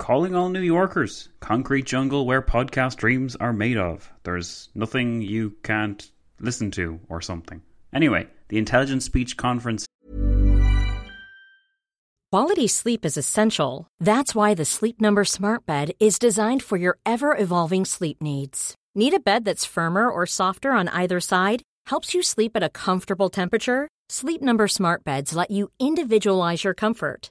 Calling all New Yorkers, concrete jungle where podcast dreams are made of. There's nothing you can't listen to or something. Anyway, the Intelligent Speech Conference Quality sleep is essential. That's why the Sleep Number Smart Bed is designed for your ever evolving sleep needs. Need a bed that's firmer or softer on either side? Helps you sleep at a comfortable temperature? Sleep Number Smart Beds let you individualize your comfort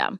system.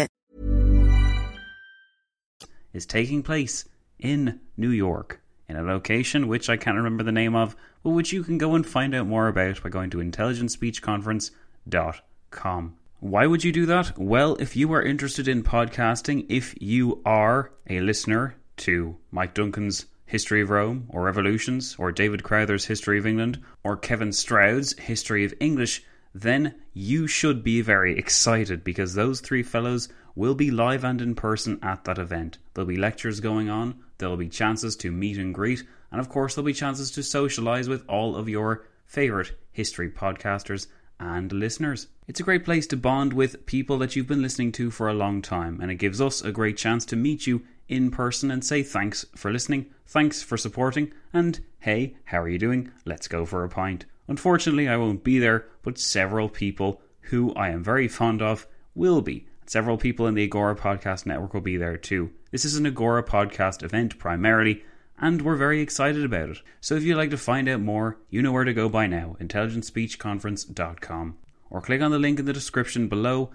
Is taking place in New York, in a location which I can't remember the name of, but which you can go and find out more about by going to intelligentspeechconference.com. Why would you do that? Well, if you are interested in podcasting, if you are a listener to Mike Duncan's History of Rome, or Revolutions, or David Crowther's History of England, or Kevin Stroud's History of English, then you should be very excited because those three fellows will be live and in person at that event. There'll be lectures going on, there'll be chances to meet and greet, and of course, there'll be chances to socialize with all of your favorite history podcasters and listeners. It's a great place to bond with people that you've been listening to for a long time, and it gives us a great chance to meet you in person and say thanks for listening, thanks for supporting, and hey, how are you doing? Let's go for a pint. Unfortunately, I won't be there, but several people who I am very fond of will be. Several people in the Agora Podcast Network will be there too. This is an Agora Podcast event primarily, and we're very excited about it. So if you'd like to find out more, you know where to go by now intelligentspeechconference.com. Or click on the link in the description below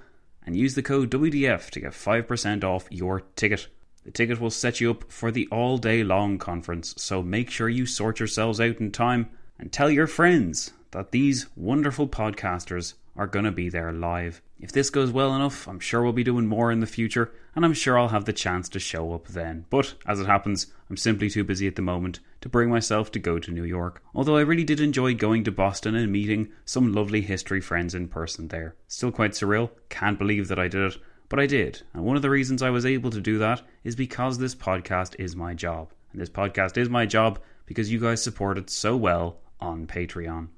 and use the code WDF to get 5% off your ticket. The ticket will set you up for the all day long conference, so make sure you sort yourselves out in time and tell your friends that these wonderful podcasters are going to be there live. If this goes well enough, I'm sure we'll be doing more in the future, and I'm sure I'll have the chance to show up then. But as it happens, I'm simply too busy at the moment to bring myself to go to New York. Although I really did enjoy going to Boston and meeting some lovely history friends in person there. Still quite surreal, can't believe that I did it, but I did. And one of the reasons I was able to do that is because this podcast is my job. And this podcast is my job because you guys support it so well on Patreon.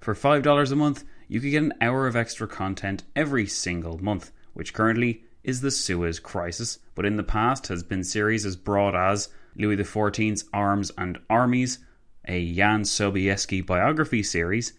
For $5 a month, you could get an hour of extra content every single month, which currently is the Suez Crisis, but in the past has been series as broad as Louis XIV's Arms and Armies, a Jan Sobieski biography series,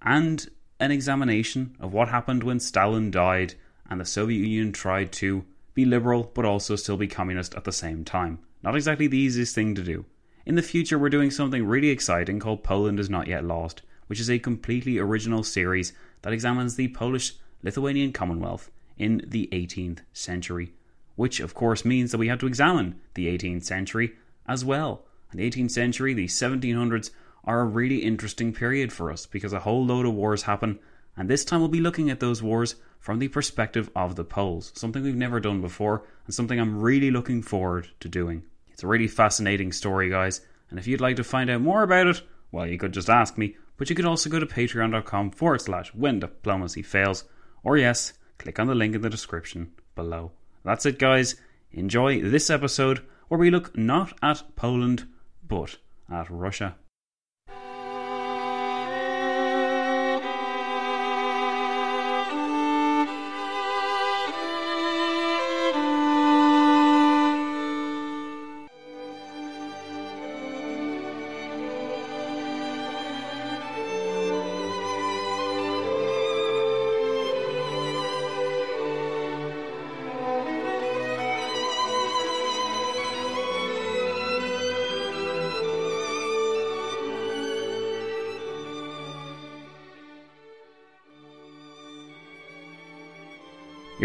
and an examination of what happened when Stalin died and the Soviet Union tried to be liberal but also still be communist at the same time. Not exactly the easiest thing to do. In the future, we're doing something really exciting called Poland is Not Yet Lost, which is a completely original series that examines the Polish Lithuanian Commonwealth in the 18th century, which of course means that we have to examine the 18th century as well. And the 18th century, the 1700s, are a really interesting period for us because a whole load of wars happen, and this time we'll be looking at those wars from the perspective of the Poles, something we've never done before, and something I'm really looking forward to doing. It's a really fascinating story, guys, and if you'd like to find out more about it, well, you could just ask me, but you could also go to patreon.com forward slash when diplomacy fails, or yes, click on the link in the description below. That's it, guys. Enjoy this episode where we look not at Poland, but at Russia.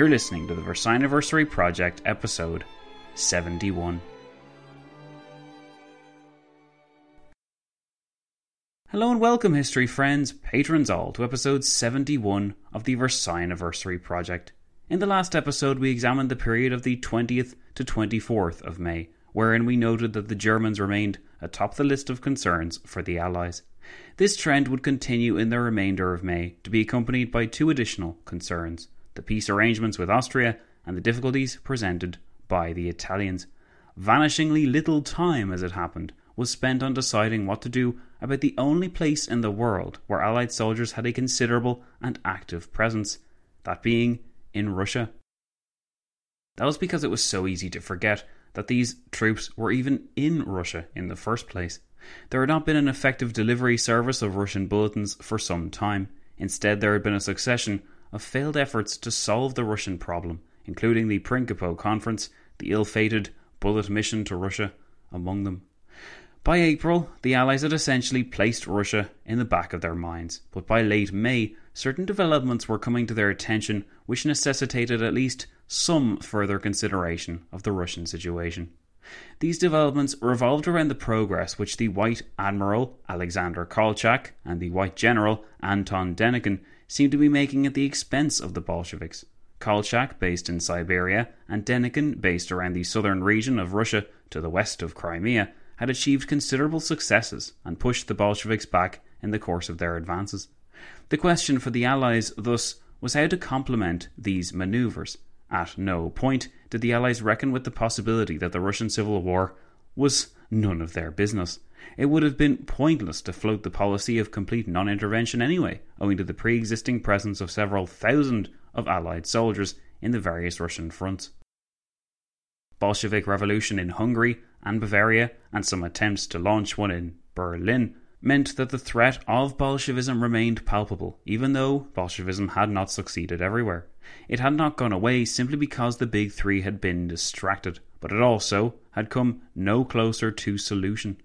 You're listening to the Versailles Anniversary Project, episode 71. Hello and welcome, history friends, patrons all, to episode 71 of the Versailles Anniversary Project. In the last episode, we examined the period of the 20th to 24th of May, wherein we noted that the Germans remained atop the list of concerns for the Allies. This trend would continue in the remainder of May to be accompanied by two additional concerns the peace arrangements with Austria, and the difficulties presented by the Italians. Vanishingly little time, as it happened, was spent on deciding what to do about the only place in the world where Allied soldiers had a considerable and active presence, that being in Russia. That was because it was so easy to forget that these troops were even in Russia in the first place. There had not been an effective delivery service of Russian bulletins for some time. Instead, there had been a succession of failed efforts to solve the Russian problem, including the Prinkipo Conference, the ill fated Bullitt mission to Russia, among them. By April, the Allies had essentially placed Russia in the back of their minds, but by late May, certain developments were coming to their attention which necessitated at least some further consideration of the Russian situation. These developments revolved around the progress which the White Admiral Alexander Kolchak and the White General Anton Denikin seemed to be making at the expense of the Bolsheviks. Kolchak, based in Siberia, and Denikin, based around the southern region of Russia to the west of Crimea, had achieved considerable successes and pushed the Bolsheviks back in the course of their advances. The question for the Allies, thus, was how to complement these manoeuvres. At no point did the Allies reckon with the possibility that the Russian Civil War was none of their business. It would have been pointless to float the policy of complete non intervention anyway, owing to the pre existing presence of several thousand of Allied soldiers in the various Russian fronts. Bolshevik revolution in Hungary and Bavaria, and some attempts to launch one in Berlin, meant that the threat of Bolshevism remained palpable, even though Bolshevism had not succeeded everywhere. It had not gone away simply because the Big Three had been distracted, but it also had come no closer to solution.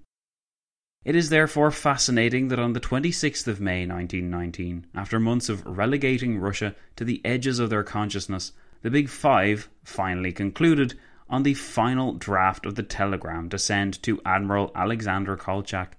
It is therefore fascinating that on the 26th of May 1919, after months of relegating Russia to the edges of their consciousness, the Big Five finally concluded on the final draft of the telegram to send to Admiral Alexander Kolchak.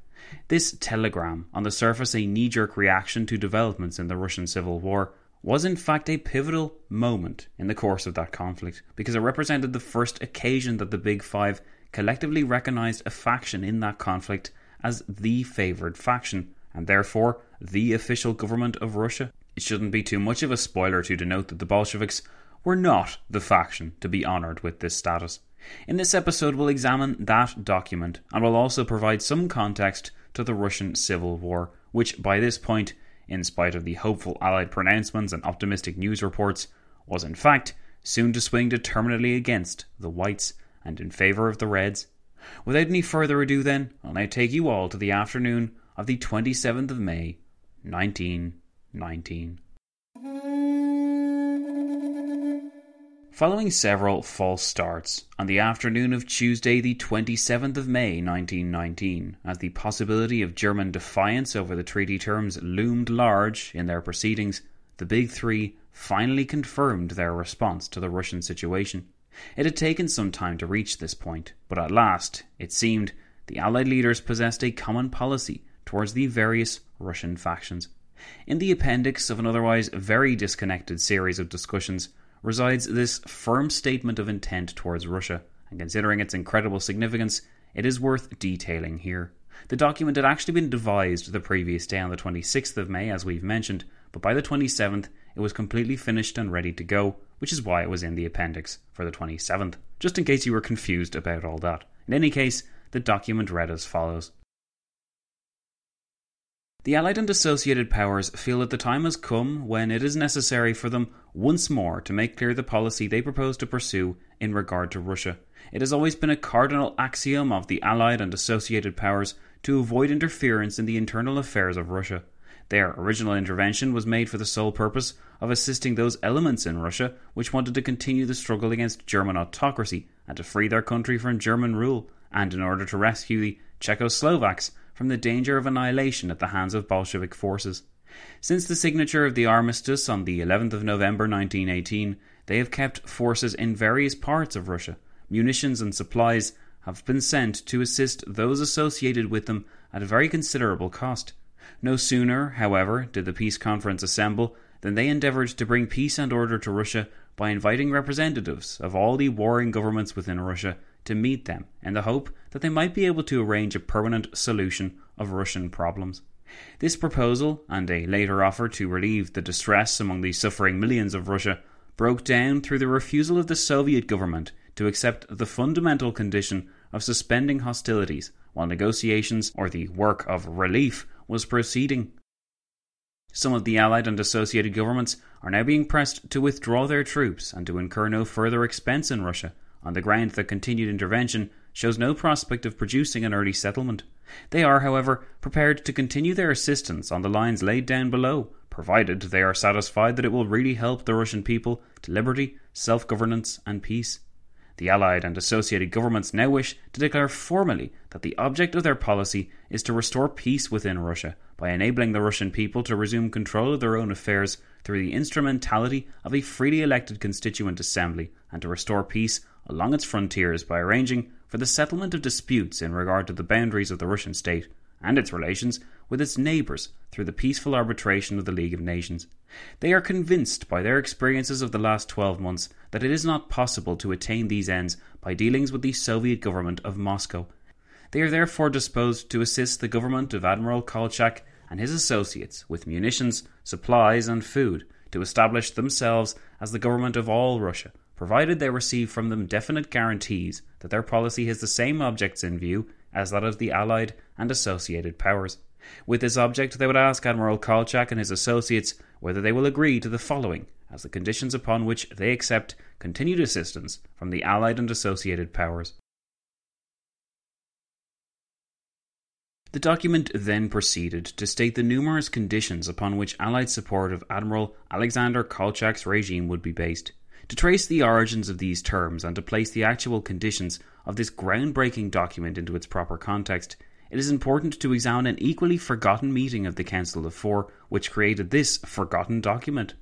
This telegram, on the surface a knee jerk reaction to developments in the Russian Civil War, was in fact a pivotal moment in the course of that conflict because it represented the first occasion that the Big Five collectively recognized a faction in that conflict as the favoured faction, and therefore the official government of Russia. It shouldn't be too much of a spoiler to denote that the Bolsheviks were not the faction to be honoured with this status. In this episode, we'll examine that document and we'll also provide some context to the Russian Civil War, which by this point, in spite of the hopeful Allied pronouncements and optimistic news reports, was in fact soon to swing determinedly against the Whites and in favour of the Reds. Without any further ado, then, I'll now take you all to the afternoon of the 27th of May, 1919. Following several false starts, on the afternoon of Tuesday, the 27th of May 1919, as the possibility of German defiance over the treaty terms loomed large in their proceedings, the Big Three finally confirmed their response to the Russian situation. It had taken some time to reach this point, but at last, it seemed, the Allied leaders possessed a common policy towards the various Russian factions. In the appendix of an otherwise very disconnected series of discussions resides this firm statement of intent towards Russia, and considering its incredible significance, it is worth detailing here. The document had actually been devised the previous day on the 26th of May, as we've mentioned, but by the 27th it was completely finished and ready to go, which is why it was in the appendix for the 27th, just in case you were confused about all that. In any case, the document read as follows The Allied and Associated Powers feel that the time has come when it is necessary for them once more to make clear the policy they propose to pursue in regard to Russia. It has always been a cardinal axiom of the Allied and Associated Powers to avoid interference in the internal affairs of Russia. Their original intervention was made for the sole purpose of assisting those elements in Russia which wanted to continue the struggle against German autocracy and to free their country from German rule, and in order to rescue the Czechoslovaks from the danger of annihilation at the hands of Bolshevik forces. Since the signature of the armistice on the 11th of November 1918, they have kept forces in various parts of Russia. Munitions and supplies have been sent to assist those associated with them at a very considerable cost. No sooner, however, did the peace conference assemble than they endeavoured to bring peace and order to Russia by inviting representatives of all the warring governments within Russia to meet them in the hope that they might be able to arrange a permanent solution of Russian problems. This proposal, and a later offer to relieve the distress among the suffering millions of Russia, broke down through the refusal of the Soviet government to accept the fundamental condition of suspending hostilities while negotiations or the work of relief was proceeding. Some of the Allied and associated governments are now being pressed to withdraw their troops and to incur no further expense in Russia, on the ground that continued intervention shows no prospect of producing an early settlement. They are, however, prepared to continue their assistance on the lines laid down below, provided they are satisfied that it will really help the Russian people to liberty, self governance, and peace. The Allied and associated governments now wish to declare formally that the object of their policy is to restore peace within Russia by enabling the Russian people to resume control of their own affairs through the instrumentality of a freely elected constituent assembly and to restore peace along its frontiers by arranging for the settlement of disputes in regard to the boundaries of the Russian state and its relations with its neighbours through the peaceful arbitration of the League of Nations. They are convinced by their experiences of the last 12 months that it is not possible to attain these ends by dealings with the Soviet government of Moscow. They are therefore disposed to assist the government of Admiral Kolchak and his associates with munitions, supplies, and food to establish themselves as the government of all Russia, provided they receive from them definite guarantees that their policy has the same objects in view as that of the Allied and associated powers. With this object, they would ask Admiral Kolchak and his associates whether they will agree to the following as the conditions upon which they accept continued assistance from the Allied and associated powers. The document then proceeded to state the numerous conditions upon which Allied support of Admiral Alexander Kolchak's regime would be based. To trace the origins of these terms and to place the actual conditions of this groundbreaking document into its proper context, it is important to examine an equally forgotten meeting of the Council of Four which created this forgotten document.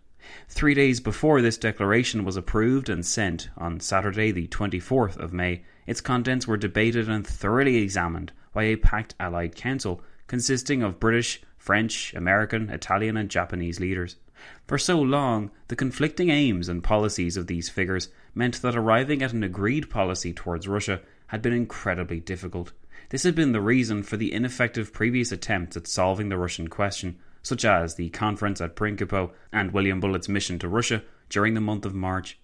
Three days before this declaration was approved and sent, on Saturday, the 24th of May, its contents were debated and thoroughly examined by a packed Allied Council consisting of British, French, American, Italian, and Japanese leaders. For so long, the conflicting aims and policies of these figures meant that arriving at an agreed policy towards Russia had been incredibly difficult. This had been the reason for the ineffective previous attempts at solving the Russian question, such as the conference at Prinkipo and William Bullitt's mission to Russia during the month of March.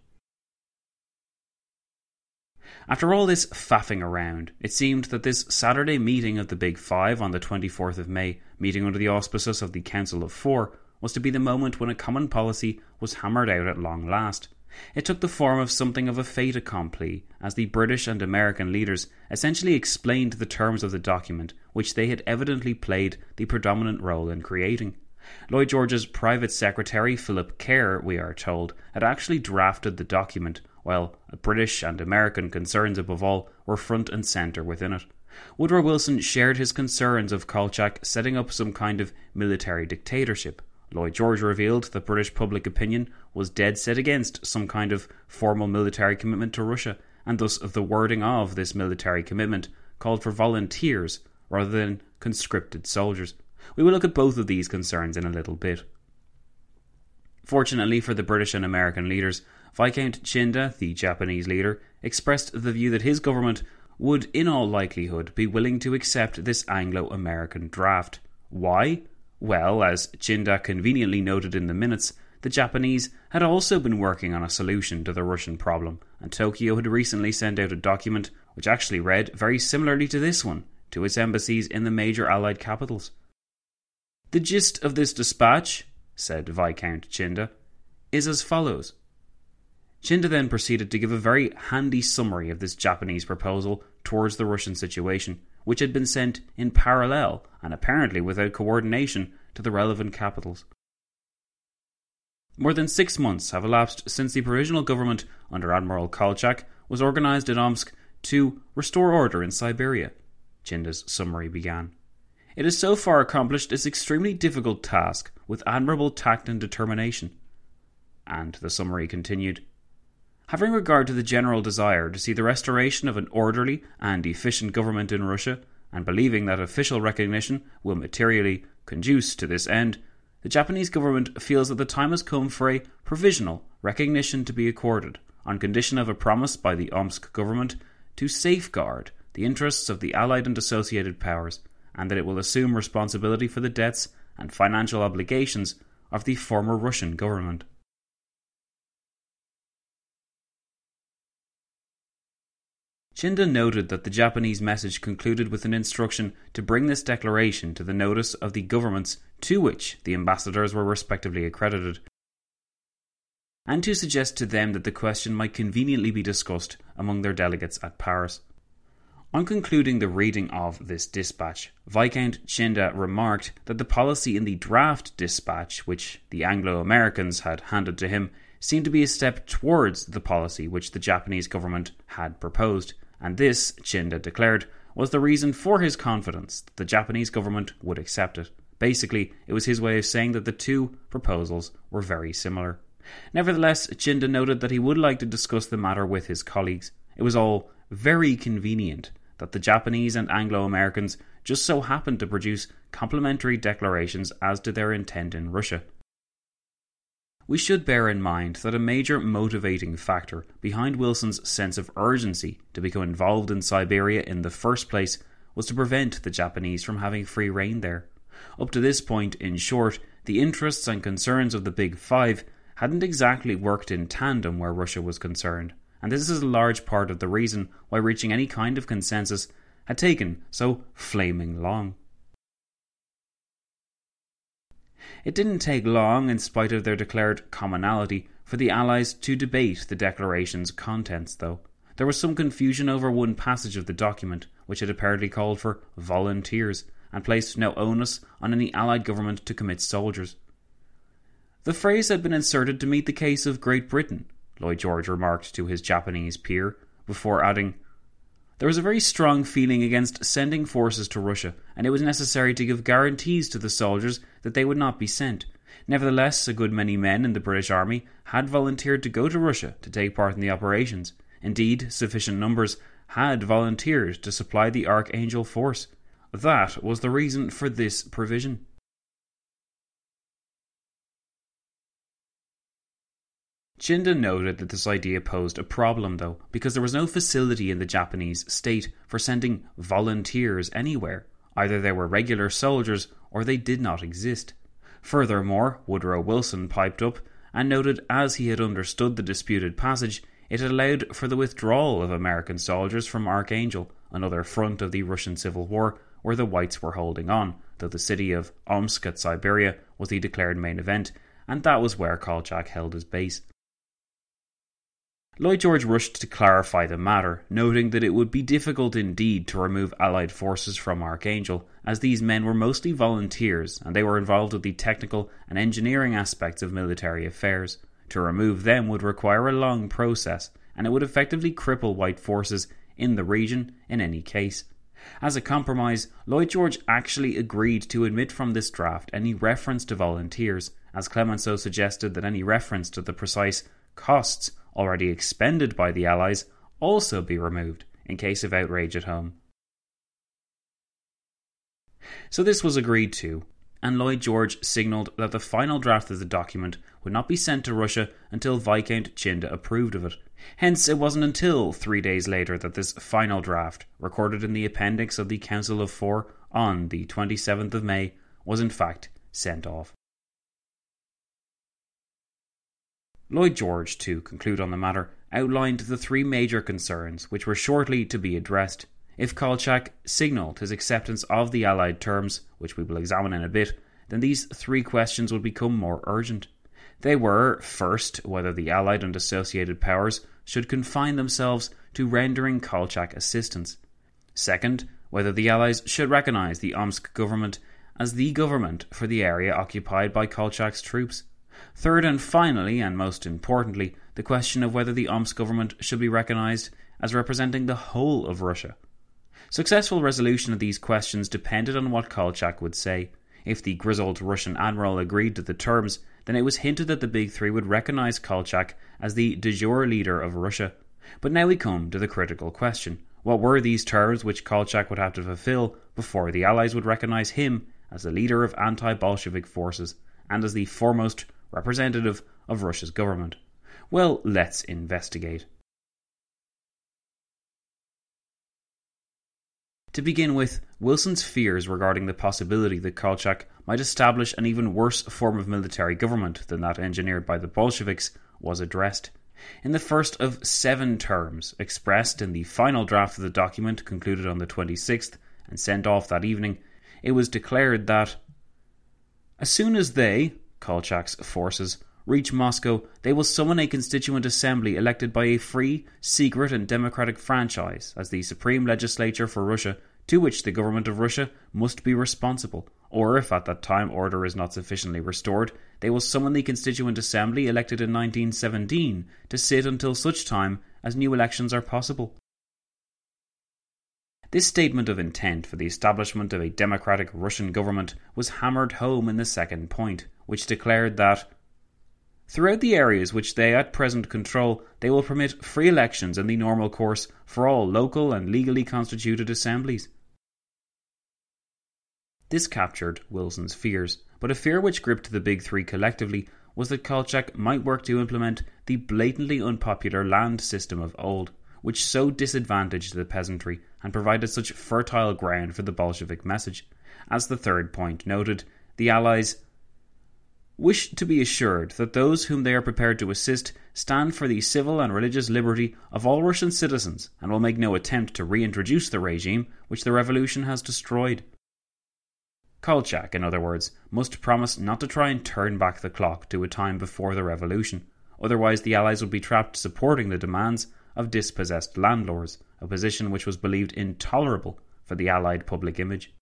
After all this faffing around, it seemed that this Saturday meeting of the Big Five on the 24th of May, meeting under the auspices of the Council of Four, was to be the moment when a common policy was hammered out at long last. It took the form of something of a fait accompli, as the British and American leaders essentially explained the terms of the document, which they had evidently played the predominant role in creating. Lloyd George's private secretary, Philip Kerr, we are told, had actually drafted the document, while British and American concerns above all were front and centre within it. Woodrow Wilson shared his concerns of Kolchak setting up some kind of military dictatorship. Lloyd George revealed that British public opinion was dead set against some kind of formal military commitment to Russia, and thus the wording of this military commitment called for volunteers rather than conscripted soldiers. We will look at both of these concerns in a little bit. Fortunately for the British and American leaders, Viscount Chinda, the Japanese leader, expressed the view that his government would, in all likelihood, be willing to accept this Anglo American draft. Why? Well, as Chinda conveniently noted in the minutes, the Japanese had also been working on a solution to the Russian problem, and Tokyo had recently sent out a document which actually read very similarly to this one to its embassies in the major Allied capitals. The gist of this dispatch, said Viscount Chinda, is as follows. Chinda then proceeded to give a very handy summary of this Japanese proposal towards the Russian situation, which had been sent in parallel and apparently without coordination to the relevant capitals. More than six months have elapsed since the provisional government under Admiral Kolchak was organized at Omsk to restore order in Siberia, Chinda's summary began. It has so far accomplished this extremely difficult task with admirable tact and determination. And the summary continued Having regard to the general desire to see the restoration of an orderly and efficient government in Russia, and believing that official recognition will materially conduce to this end, the Japanese government feels that the time has come for a provisional recognition to be accorded, on condition of a promise by the Omsk government to safeguard the interests of the Allied and associated powers and that it will assume responsibility for the debts and financial obligations of the former Russian government. Chinda noted that the Japanese message concluded with an instruction to bring this declaration to the notice of the governments to which the ambassadors were respectively accredited, and to suggest to them that the question might conveniently be discussed among their delegates at Paris. On concluding the reading of this dispatch, Viscount Chinda remarked that the policy in the draft dispatch, which the Anglo Americans had handed to him, seemed to be a step towards the policy which the Japanese government had proposed, and this, Chinda declared, was the reason for his confidence that the Japanese government would accept it. Basically, it was his way of saying that the two proposals were very similar. Nevertheless, Chinda noted that he would like to discuss the matter with his colleagues. It was all very convenient that the Japanese and Anglo Americans just so happened to produce complementary declarations as to their intent in Russia. We should bear in mind that a major motivating factor behind Wilson's sense of urgency to become involved in Siberia in the first place was to prevent the Japanese from having free rein there. Up to this point, in short, the interests and concerns of the Big Five hadn't exactly worked in tandem where Russia was concerned and this is a large part of the reason why reaching any kind of consensus had taken so flaming long. It didn't take long, in spite of their declared commonality, for the Allies to debate the declaration's contents, though. There was some confusion over one passage of the document, which had apparently called for volunteers and placed no onus on any Allied government to commit soldiers. The phrase had been inserted to meet the case of Great Britain, Lloyd George remarked to his Japanese peer, before adding, There was a very strong feeling against sending forces to Russia, and it was necessary to give guarantees to the soldiers that they would not be sent. Nevertheless, a good many men in the British Army had volunteered to go to Russia to take part in the operations. Indeed, sufficient numbers had volunteered to supply the Archangel force. That was the reason for this provision. Chinda noted that this idea posed a problem, though, because there was no facility in the Japanese state for sending volunteers anywhere. Either they were regular soldiers or they did not exist. Furthermore, Woodrow Wilson piped up and noted as he had understood the disputed passage, it allowed for the withdrawal of American soldiers from Archangel, another front of the Russian Civil War, where the whites were holding on, though the city of Omsk at Siberia was the declared main event, and that was where Kolchak held his base. Lloyd George rushed to clarify the matter, noting that it would be difficult indeed to remove Allied forces from Archangel, as these men were mostly volunteers and they were involved with the technical and engineering aspects of military affairs. To remove them would require a long process, and it would effectively cripple white forces in the region in any case. As a compromise, Lloyd George actually agreed to omit from this draft any reference to volunteers, as Clemenceau suggested that any reference to the precise costs already expended by the Allies also be removed in case of outrage at home. So this was agreed to, and Lloyd George signalled that the final draft of the document would not be sent to Russia until Viscount Chinda approved of it. Hence, it wasn't until three days later that this final draft, recorded in the appendix of the Council of Four on the 27th of May, was in fact sent off. Lloyd George, to conclude on the matter, outlined the three major concerns which were shortly to be addressed. If Kolchak signalled his acceptance of the Allied terms, which we will examine in a bit, then these three questions would become more urgent. They were, first, whether the Allied and associated powers should confine themselves to rendering Kolchak assistance. Second, whether the Allies should recognise the Omsk government as the government for the area occupied by Kolchak's troops. Third and finally, and most importantly, the question of whether the Omsk government should be recognised as representing the whole of Russia. Successful resolution of these questions depended on what Kolchak would say. If the grizzled Russian admiral agreed to the terms, then it was hinted that the Big Three would recognise Kolchak as the de jure leader of Russia. But now we come to the critical question. What were these terms which Kolchak would have to fulfill before the Allies would recognise him as the leader of anti Bolshevik forces and as the foremost representative of Russia's government? Well, let's investigate. To begin with, Wilson's fears regarding the possibility that Kolchak might establish an even worse form of military government than that engineered by the Bolsheviks was addressed. In the first of seven terms, expressed in the final draft of the document concluded on the 26th and sent off that evening, it was declared that as soon as they, Kolchak's forces, reach Moscow, they will summon a constituent assembly elected by a free, secret, and democratic franchise as the supreme legislature for Russia, to which the government of Russia must be responsible. Or, if at that time order is not sufficiently restored, they will summon the constituent assembly elected in 1917 to sit until such time as new elections are possible. This statement of intent for the establishment of a democratic Russian government was hammered home in the second point, which declared that Throughout the areas which they at present control, they will permit free elections in the normal course for all local and legally constituted assemblies. This captured Wilson's fears, but a fear which gripped the Big Three collectively was that Kolchak might work to implement the blatantly unpopular land system of old, which so disadvantaged the peasantry and provided such fertile ground for the Bolshevik message. As the third point noted, the Allies wish to be assured that those whom they are prepared to assist stand for the civil and religious liberty of all Russian citizens and will make no attempt to reintroduce the regime which the revolution has destroyed. Kolchak, in other words, must promise not to try and turn back the clock to a time before the revolution, otherwise, the Allies would be trapped supporting the demands of dispossessed landlords, a position which was believed intolerable for the Allied public image.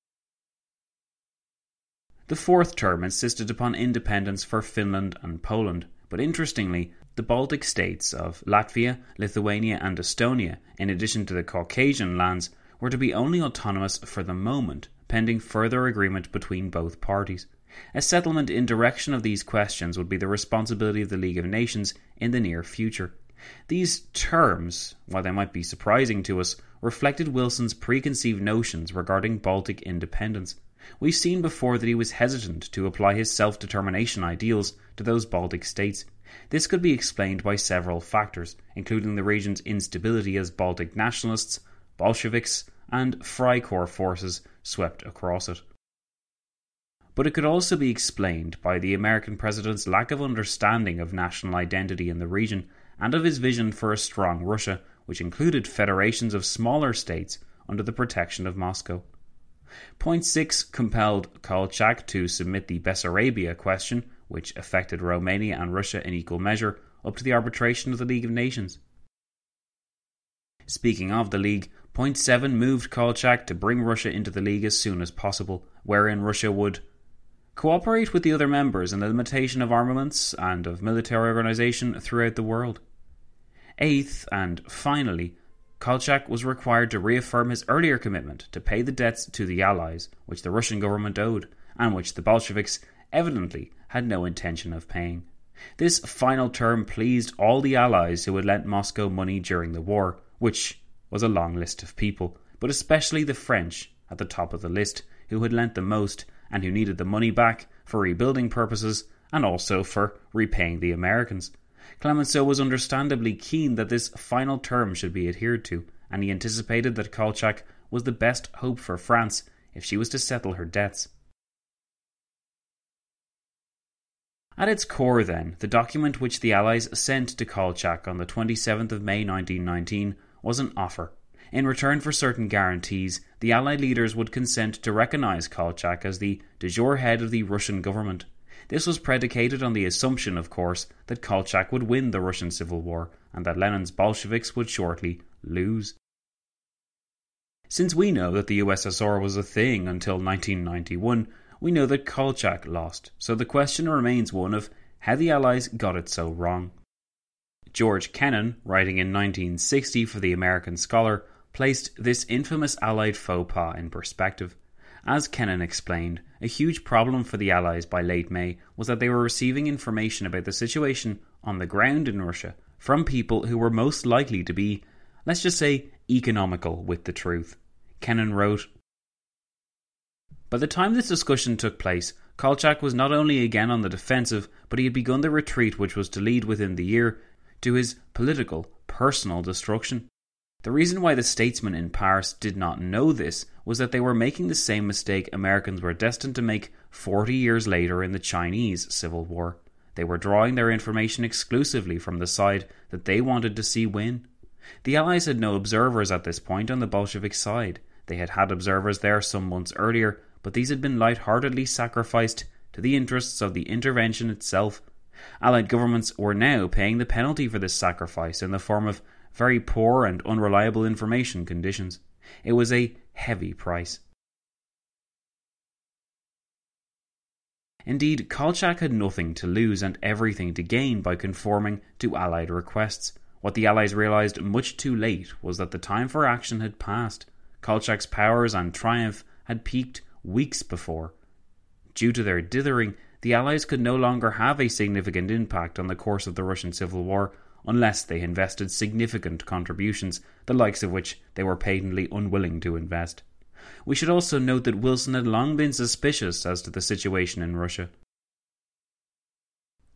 The fourth term insisted upon independence for Finland and Poland, but interestingly, the Baltic states of Latvia, Lithuania, and Estonia, in addition to the Caucasian lands, were to be only autonomous for the moment, pending further agreement between both parties. A settlement in direction of these questions would be the responsibility of the League of Nations in the near future. These terms, while they might be surprising to us, reflected Wilson's preconceived notions regarding Baltic independence. We've seen before that he was hesitant to apply his self determination ideals to those Baltic states. This could be explained by several factors, including the region's instability as Baltic nationalists, Bolsheviks, and Freikorps forces swept across it. But it could also be explained by the American president's lack of understanding of national identity in the region and of his vision for a strong Russia, which included federations of smaller states under the protection of Moscow. Point 6 compelled Kolchak to submit the Bessarabia question, which affected Romania and Russia in equal measure, up to the arbitration of the League of Nations. Speaking of the League, Point 7 moved Kolchak to bring Russia into the League as soon as possible, wherein Russia would cooperate with the other members in the limitation of armaments and of military organization throughout the world. Eighth, and finally, Kolchak was required to reaffirm his earlier commitment to pay the debts to the Allies, which the Russian government owed, and which the Bolsheviks evidently had no intention of paying. This final term pleased all the Allies who had lent Moscow money during the war, which was a long list of people, but especially the French at the top of the list, who had lent the most and who needed the money back for rebuilding purposes and also for repaying the Americans. Clemenceau was understandably keen that this final term should be adhered to, and he anticipated that Kolchak was the best hope for France if she was to settle her debts. At its core, then, the document which the Allies sent to Kolchak on the 27th of May 1919 was an offer in return for certain guarantees, the Allied leaders would consent to recognize Kolchak as the de jure head of the Russian government. This was predicated on the assumption, of course, that Kolchak would win the Russian Civil War and that Lenin's Bolsheviks would shortly lose. Since we know that the USSR was a thing until 1991, we know that Kolchak lost, so the question remains one of how the Allies got it so wrong. George Kennan, writing in 1960 for the American Scholar, placed this infamous Allied faux pas in perspective. As Kennan explained, a huge problem for the Allies by late May was that they were receiving information about the situation on the ground in Russia from people who were most likely to be, let's just say, economical with the truth. Kennan wrote By the time this discussion took place, Kolchak was not only again on the defensive, but he had begun the retreat which was to lead within the year to his political, personal destruction. The reason why the statesmen in Paris did not know this was that they were making the same mistake Americans were destined to make 40 years later in the Chinese Civil War. They were drawing their information exclusively from the side that they wanted to see win. The Allies had no observers at this point on the Bolshevik side. They had had observers there some months earlier, but these had been light-heartedly sacrificed to the interests of the intervention itself. Allied governments were now paying the penalty for this sacrifice in the form of very poor and unreliable information conditions. It was a heavy price. Indeed, Kolchak had nothing to lose and everything to gain by conforming to Allied requests. What the Allies realised much too late was that the time for action had passed. Kolchak's powers and triumph had peaked weeks before. Due to their dithering, the Allies could no longer have a significant impact on the course of the Russian Civil War unless they invested significant contributions, the likes of which they were patently unwilling to invest. We should also note that Wilson had long been suspicious as to the situation in Russia.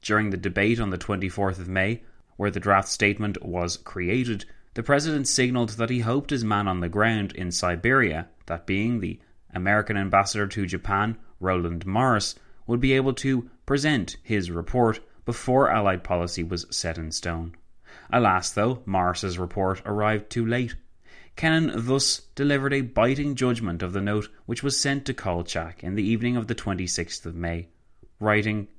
During the debate on the 24th of May, where the draft statement was created, the President signalled that he hoped his man on the ground in Siberia, that being the American ambassador to Japan, Roland Morris, would be able to present his report before Allied policy was set in stone. Alas, though, Morris's report arrived too late. Kennan thus delivered a biting judgment of the note which was sent to Kolchak in the evening of the 26th of May, writing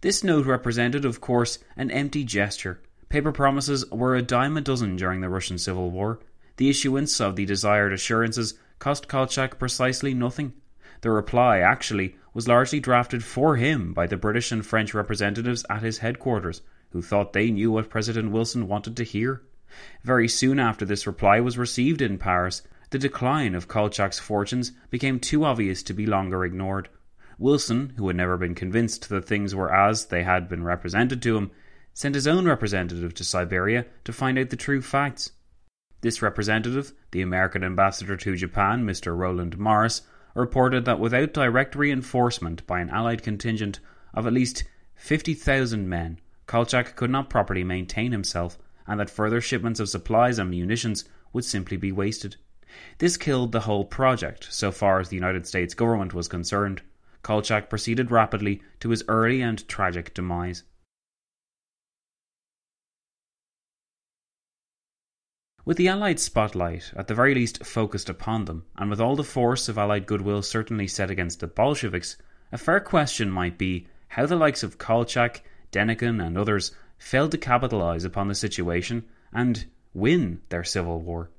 This note represented, of course, an empty gesture. Paper promises were a dime a dozen during the Russian Civil War. The issuance of the desired assurances cost Kolchak precisely nothing. The reply, actually, was largely drafted for him by the British and French representatives at his headquarters, who thought they knew what President Wilson wanted to hear. Very soon after this reply was received in Paris, the decline of Kolchak's fortunes became too obvious to be longer ignored. Wilson, who had never been convinced that things were as they had been represented to him, sent his own representative to Siberia to find out the true facts. This representative, the American ambassador to Japan, Mr. Roland Morris, reported that without direct reinforcement by an Allied contingent of at least 50,000 men, Kolchak could not properly maintain himself, and that further shipments of supplies and munitions would simply be wasted. This killed the whole project, so far as the United States government was concerned. Kolchak proceeded rapidly to his early and tragic demise. With the Allied spotlight at the very least focused upon them, and with all the force of Allied goodwill certainly set against the Bolsheviks, a fair question might be how the likes of Kolchak, Denikin, and others failed to capitalise upon the situation and win their civil war.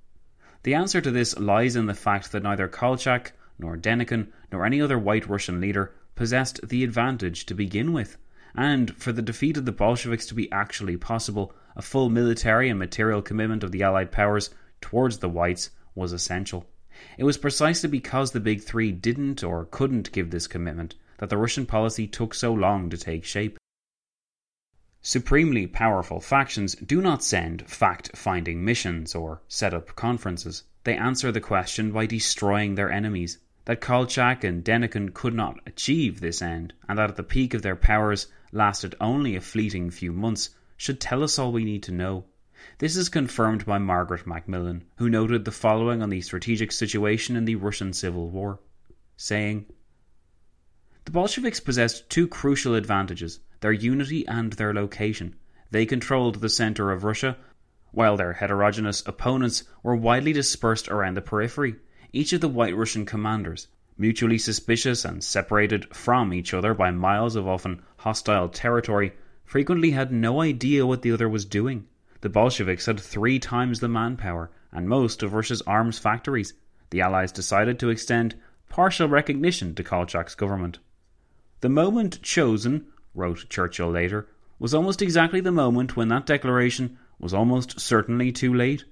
The answer to this lies in the fact that neither Kolchak, nor Denikin, nor any other white Russian leader possessed the advantage to begin with, and for the defeat of the Bolsheviks to be actually possible, a full military and material commitment of the Allied powers towards the Whites was essential. It was precisely because the Big Three didn't or couldn't give this commitment that the Russian policy took so long to take shape. Supremely powerful factions do not send fact finding missions or set up conferences. They answer the question by destroying their enemies. That Kolchak and Denikin could not achieve this end, and that at the peak of their powers lasted only a fleeting few months, should tell us all we need to know. This is confirmed by Margaret Macmillan, who noted the following on the strategic situation in the Russian Civil War, saying, The Bolsheviks possessed two crucial advantages their unity and their location. They controlled the center of Russia, while their heterogeneous opponents were widely dispersed around the periphery. Each of the White Russian commanders, mutually suspicious and separated from each other by miles of often hostile territory, frequently had no idea what the other was doing. The Bolsheviks had three times the manpower and most of Russia's arms factories. The Allies decided to extend partial recognition to Kolchak's government. The moment chosen, wrote Churchill later, was almost exactly the moment when that declaration was almost certainly too late.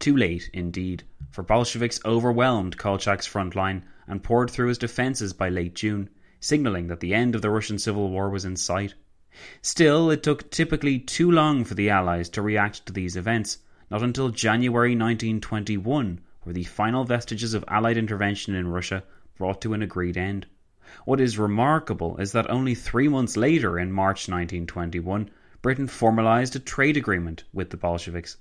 Too late, indeed, for Bolsheviks overwhelmed Kolchak's front line and poured through his defences by late June, signalling that the end of the Russian Civil War was in sight. Still, it took typically too long for the Allies to react to these events. Not until January 1921 were the final vestiges of Allied intervention in Russia brought to an agreed end. What is remarkable is that only three months later, in March 1921, Britain formalised a trade agreement with the Bolsheviks.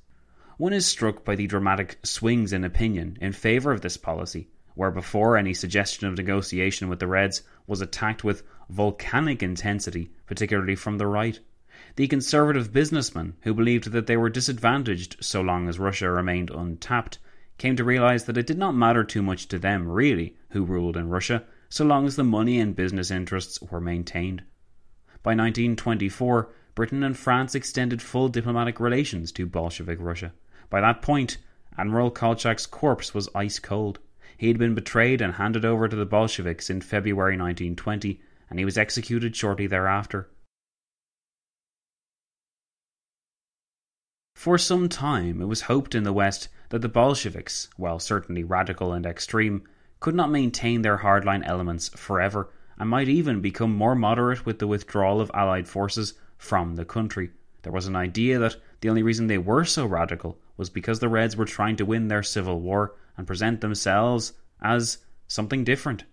One is struck by the dramatic swings in opinion in favour of this policy, where before any suggestion of negotiation with the Reds was attacked with volcanic intensity, particularly from the right. The conservative businessmen, who believed that they were disadvantaged so long as Russia remained untapped, came to realise that it did not matter too much to them, really, who ruled in Russia, so long as the money and business interests were maintained. By 1924, Britain and France extended full diplomatic relations to Bolshevik Russia. By that point, Admiral Kolchak's corpse was ice cold. He had been betrayed and handed over to the Bolsheviks in February 1920, and he was executed shortly thereafter. For some time, it was hoped in the West that the Bolsheviks, while certainly radical and extreme, could not maintain their hardline elements forever and might even become more moderate with the withdrawal of Allied forces from the country. There was an idea that the only reason they were so radical was because the Reds were trying to win their civil war and present themselves as something different.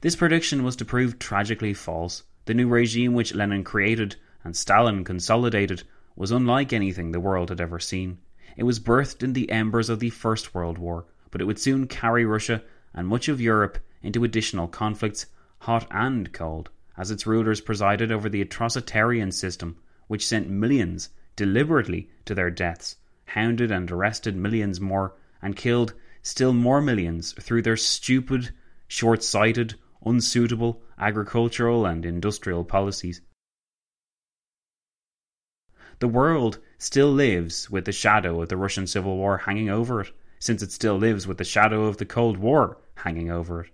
This prediction was to prove tragically false. The new regime which Lenin created and Stalin consolidated was unlike anything the world had ever seen. It was birthed in the embers of the First World War, but it would soon carry Russia and much of Europe into additional conflicts, hot and cold, as its rulers presided over the atrocitarian system which sent millions deliberately to their deaths, hounded and arrested millions more, and killed still more millions through their stupid, short sighted, unsuitable agricultural and industrial policies. The world still lives with the shadow of the Russian Civil War hanging over it, since it still lives with the shadow of the Cold War hanging over it.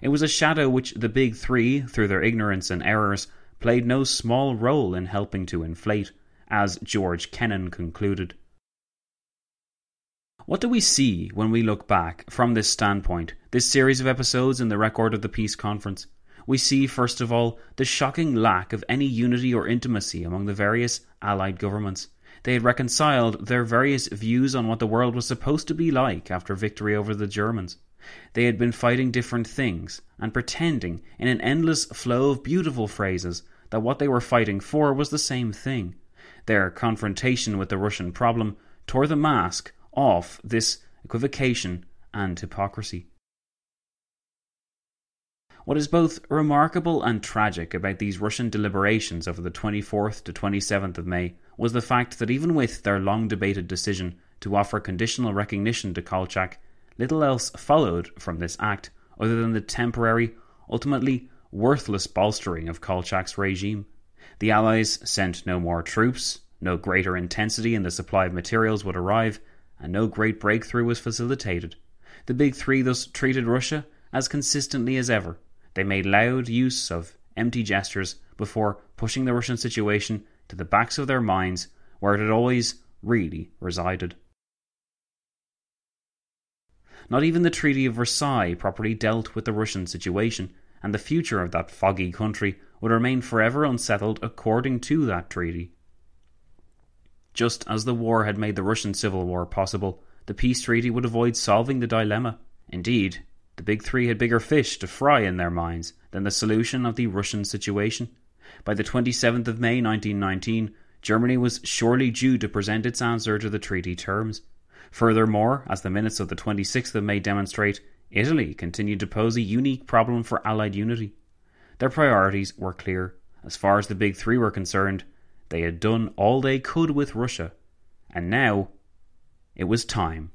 It was a shadow which the Big Three, through their ignorance and errors, played no small role in helping to inflate, as George Kennan concluded. What do we see when we look back from this standpoint, this series of episodes in the record of the peace conference? We see, first of all, the shocking lack of any unity or intimacy among the various Allied governments. They had reconciled their various views on what the world was supposed to be like after victory over the Germans. They had been fighting different things and pretending in an endless flow of beautiful phrases that what they were fighting for was the same thing. Their confrontation with the Russian problem tore the mask off this equivocation and hypocrisy. What is both remarkable and tragic about these Russian deliberations over the 24th to 27th of May was the fact that even with their long debated decision to offer conditional recognition to Kolchak, little else followed from this act other than the temporary, ultimately worthless bolstering of Kolchak's regime. The Allies sent no more troops, no greater intensity in the supply of materials would arrive, and no great breakthrough was facilitated. The Big Three thus treated Russia as consistently as ever they made loud use of empty gestures before pushing the Russian situation to the backs of their minds where it had always really resided. Not even the Treaty of Versailles properly dealt with the Russian situation, and the future of that foggy country would remain forever unsettled according to that treaty. Just as the war had made the Russian Civil War possible, the peace treaty would avoid solving the dilemma. Indeed, the big three had bigger fish to fry in their minds than the solution of the Russian situation. By the 27th of May 1919, Germany was surely due to present its answer to the treaty terms. Furthermore, as the minutes of the 26th of May demonstrate, Italy continued to pose a unique problem for Allied unity. Their priorities were clear. As far as the big three were concerned, they had done all they could with Russia, and now it was time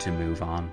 to move on.